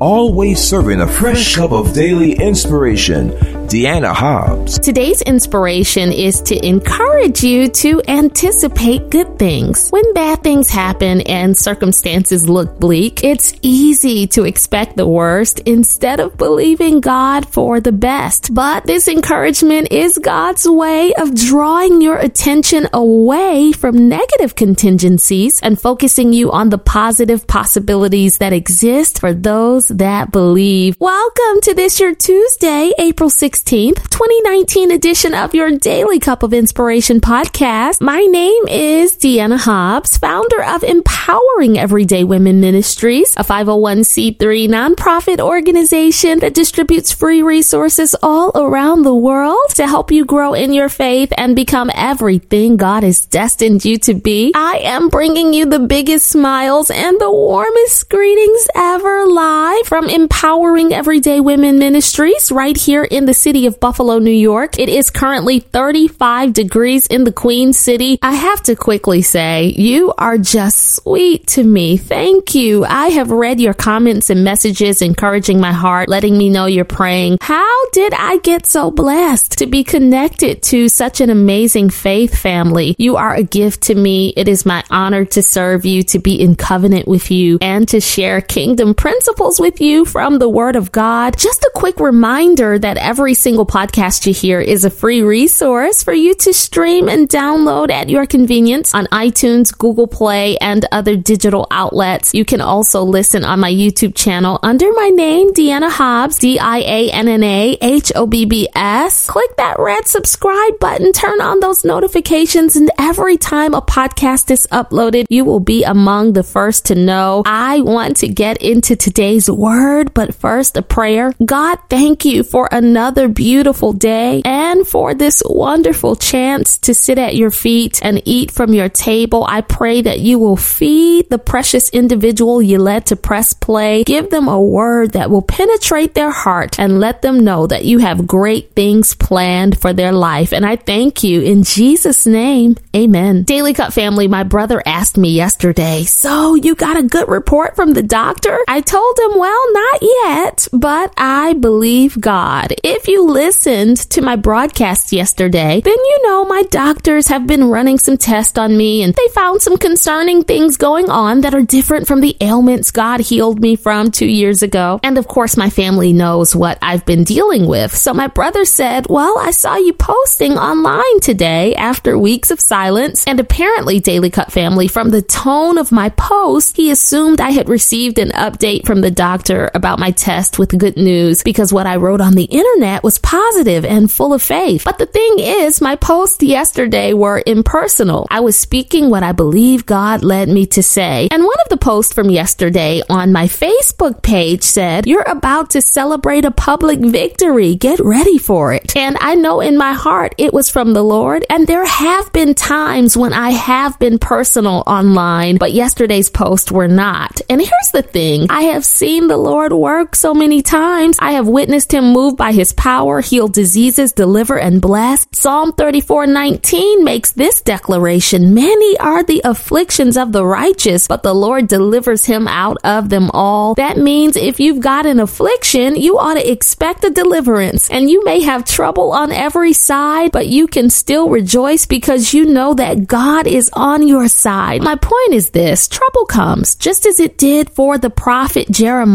always serving a fresh cup of daily inspiration. Deanna Hobbs. Today's inspiration is to encourage you to anticipate good things. When bad things happen and circumstances look bleak, it's easy to expect the worst instead of believing God for the best. But this encouragement is God's way of drawing your attention away from negative contingencies and focusing you on the positive possibilities that exist for those that believe. Welcome to this your Tuesday, April 16th, 2019 edition of your Daily Cup of Inspiration podcast. My name is Deanna Hobbs, founder of Empowering Everyday Women Ministries, a 501c3 nonprofit organization that distributes free resources all around the world to help you grow in your faith and become everything God has destined you to be. I am bringing you the biggest smiles and the warmest greetings ever live from Empowering Everyday Women Ministries right here in the city of Buffalo, New York. It is currently 35 degrees in the Queen City. I have to quickly say, you are just sweet to me. Thank you. I have read your comments and messages encouraging my heart, letting me know you're praying. How did I get so blessed to be connected to such an amazing faith family? You are a gift to me. It is my honor to serve you, to be in covenant with you, and to share kingdom principles with you from the Word of God. Just a quick reminder that every single podcast you hear is a free resource for you to stream and download at your convenience on iTunes, Google Play, and other digital outlets. You can also listen on my YouTube channel under my name, Deanna Hobbs, D I A N N A H O B B S. Click that red subscribe button, turn on those notifications, and every time a podcast is uploaded, you will be among the first to know. I want to get into today's word, but first a prayer. God, thank you for another beautiful day and for this wonderful chance to sit at your feet and eat from your table. I pray that you will feed the precious individual you led to press play. Give them a word that will penetrate their heart and let them know that you have great things planned for their life. And I thank you in Jesus' name. Amen. Daily Cup family, my brother asked me yesterday, so you got a good report from the doctor? I told him, well, not yet, but I believe God. If you listened to my broadcast yesterday, then you know my doctors have been running some tests on me and they found some concerning things going on that are different from the ailments God healed me from two years ago. And of course, my family knows what I've been dealing with. So my brother said, well, I saw you posting online today after weeks of silence. And apparently, Daily Cup family, from the tone of my post, he assumed I had received an update from the doctor about my test with good news because what I wrote on the internet was positive and full of faith. But the thing is, my posts yesterday were impersonal. I was speaking what I believe God led me to say. And one of the posts from yesterday on my Facebook page said, You're about to celebrate a public victory. Get ready for it. And I know in my heart it was from the Lord. And there have been times when I have been personal online, but yesterday's posts were not. And here's the thing I have seen the Lord work so many times. I have witnessed him move by his power, heal diseases, deliver, and bless. Psalm 34 19 makes this declaration Many are the afflictions of the righteous, but the Lord delivers him out of them all. That means if you've got an affliction, you ought to expect a deliverance. And you may have trouble on every side, but you can still rejoice because you know that God is on your side. My point is this trouble comes just as it did for the prophet Jeremiah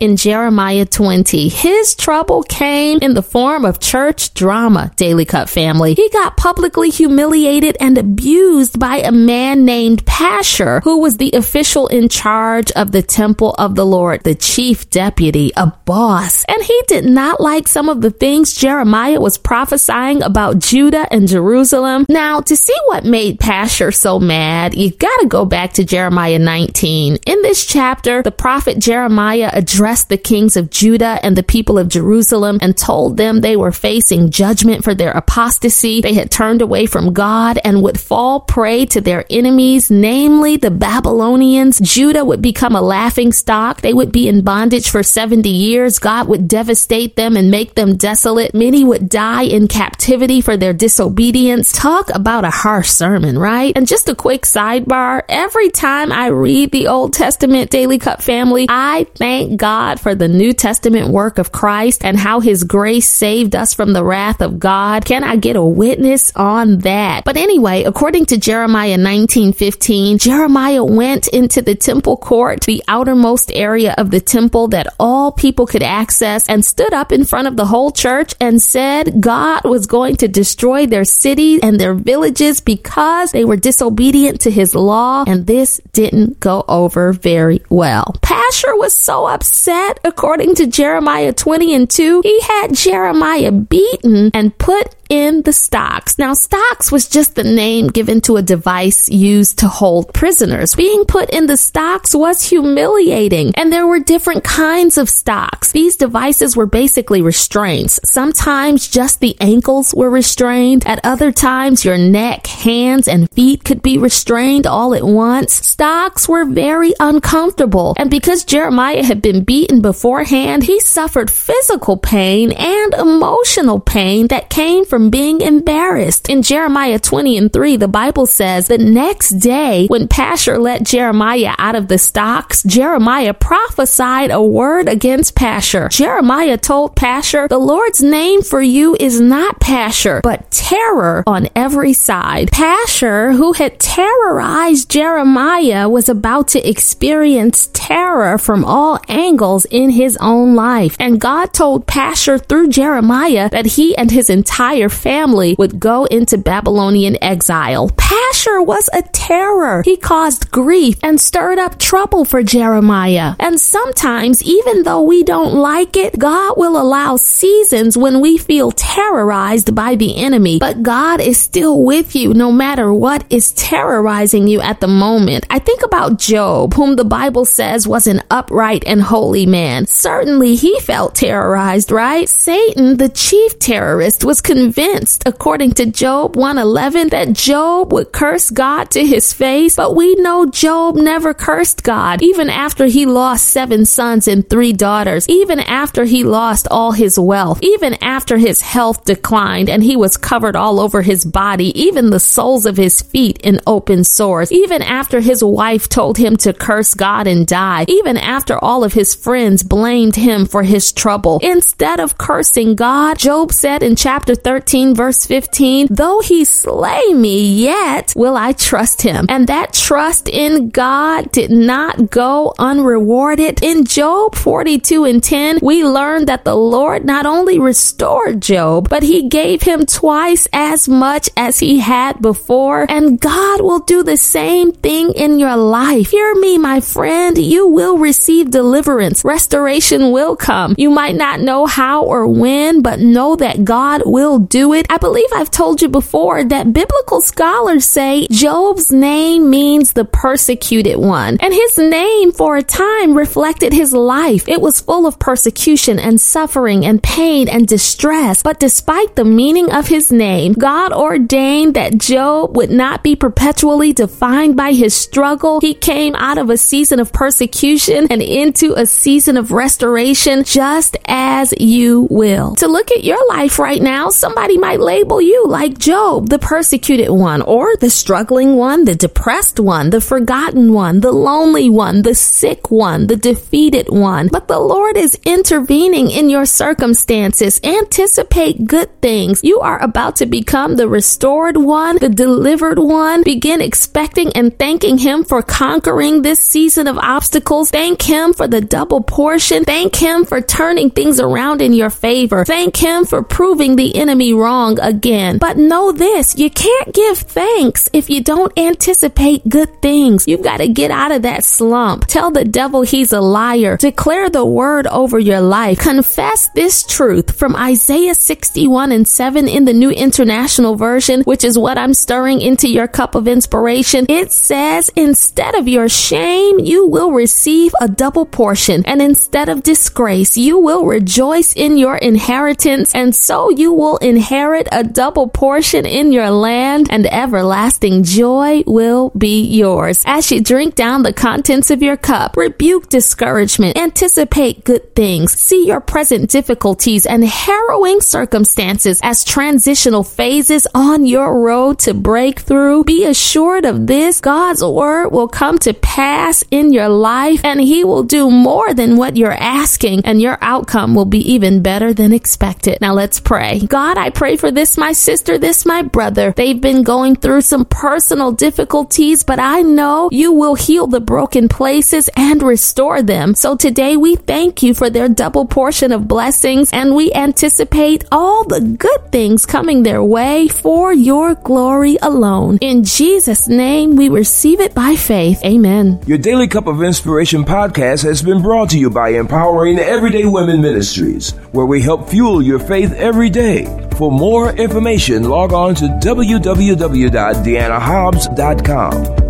in Jeremiah 20. His trouble came in the form of church drama, Daily Cup family. He got publicly humiliated and abused by a man named Pashur, who was the official in charge of the temple of the Lord, the chief deputy, a boss. And he did not like some of the things Jeremiah was prophesying about Judah and Jerusalem. Now, to see what made Pashur so mad, you gotta go back to Jeremiah 19. In this chapter, the prophet Jeremiah addressed the kings of Judah and the people of Jerusalem and told them they were facing judgment for their apostasy. They had turned away from God and would fall prey to their enemies, namely the Babylonians. Judah would become a laughing stock. They would be in bondage for 70 years. God would devastate them and make them desolate. Many would die in captivity for their disobedience. Talk about a harsh sermon, right? And just a quick sidebar every time I read the Old Testament Daily Cup family, I thank thank God for the New Testament work of Christ and how his grace saved us from the wrath of God? Can I get a witness on that? But anyway, according to Jeremiah 19:15, Jeremiah went into the temple court, the outermost area of the temple that all people could access and stood up in front of the whole church and said God was going to destroy their cities and their villages because they were disobedient to his law and this didn't go over very well. Pashur was so upset according to Jeremiah 20 and 2. He had Jeremiah beaten and put in the stocks. Now, stocks was just the name given to a device used to hold prisoners. Being put in the stocks was humiliating, and there were different kinds of stocks. These devices were basically restraints. Sometimes just the ankles were restrained. At other times, your neck, hands, and feet could be restrained all at once. Stocks were very uncomfortable, and because Jeremiah had been beaten beforehand, he suffered physical pain and emotional pain that came from from being embarrassed. In Jeremiah 20 and 3, the Bible says the next day when Pashur let Jeremiah out of the stocks, Jeremiah prophesied a word against Pashur. Jeremiah told Pashur, the Lord's name for you is not Pashur, but terror on every side. Pashur, who had terrorized Jeremiah, was about to experience terror from all angles in his own life. And God told Pashur through Jeremiah that he and his entire family would go into Babylonian exile. Pashur was a terror. He caused grief and stirred up trouble for Jeremiah. And sometimes, even though we don't like it, God will allow seasons when we feel terrorized by the enemy. But God is still with you no matter what is terrorizing you at the moment. I think about Job, whom the Bible says was an upright and holy man. Certainly he felt terrorized, right? Satan, the chief terrorist, was convinced convinced, according to Job 111, that Job would curse God to his face, but we know Job never cursed God, even after he lost seven sons and three daughters, even after he lost all his wealth, even after his health declined and he was covered all over his body, even the soles of his feet in open sores, even after his wife told him to curse God and die, even after all of his friends blamed him for his trouble. Instead of cursing God, Job said in chapter 13, 13 verse 15, though he slay me, yet will I trust him. And that trust in God did not go unrewarded. In Job 42 and 10, we learn that the Lord not only restored Job, but he gave him twice as much as he had before. And God will do the same thing in your life. Hear me, my friend. You will receive deliverance. Restoration will come. You might not know how or when, but know that God will do do it. I believe I've told you before that biblical scholars say Job's name means the persecuted one. And his name for a time reflected his life. It was full of persecution and suffering and pain and distress. But despite the meaning of his name, God ordained that Job would not be perpetually defined by his struggle. He came out of a season of persecution and into a season of restoration just as you will. To look at your life right now, somebody Somebody might label you like Job, the persecuted one, or the struggling one, the depressed one, the forgotten one, the lonely one, the sick one, the defeated one. But the Lord is intervening in your circumstances. Anticipate good things. You are about to become the restored one, the delivered one. Begin expecting and thanking Him for conquering this season of obstacles. Thank Him for the double portion. Thank Him for turning things around in your favor. Thank Him for proving the enemy wrong again. But know this, you can't give thanks if you don't anticipate good things. You've got to get out of that slump. Tell the devil he's a liar. Declare the word over your life. Confess this truth from Isaiah 61 and 7 in the New International Version, which is what I'm stirring into your cup of inspiration. It says, instead of your shame, you will receive a double portion. And instead of disgrace, you will rejoice in your inheritance. And so you will inherit inherit a double portion in your land and everlasting joy will be yours. As you drink down the contents of your cup, rebuke discouragement, anticipate good things, see your present difficulties and harrowing circumstances as transitional phases on your road to breakthrough. Be assured of this. God's word will come to pass in your life and he will do more than what you're asking and your outcome will be even better than expected. Now let's pray. God, I pray for this, my sister, this, my brother. They've been going through some personal difficulties, but I know you will heal the broken places and restore them. So today we thank you for their double portion of blessings and we anticipate all the good things coming their way for your glory alone. In Jesus' name, we receive it by faith. Amen. Your Daily Cup of Inspiration podcast has been brought to you by Empowering Everyday Women Ministries, where we help fuel your faith every day. For more information, log on to www.deannahobbs.com.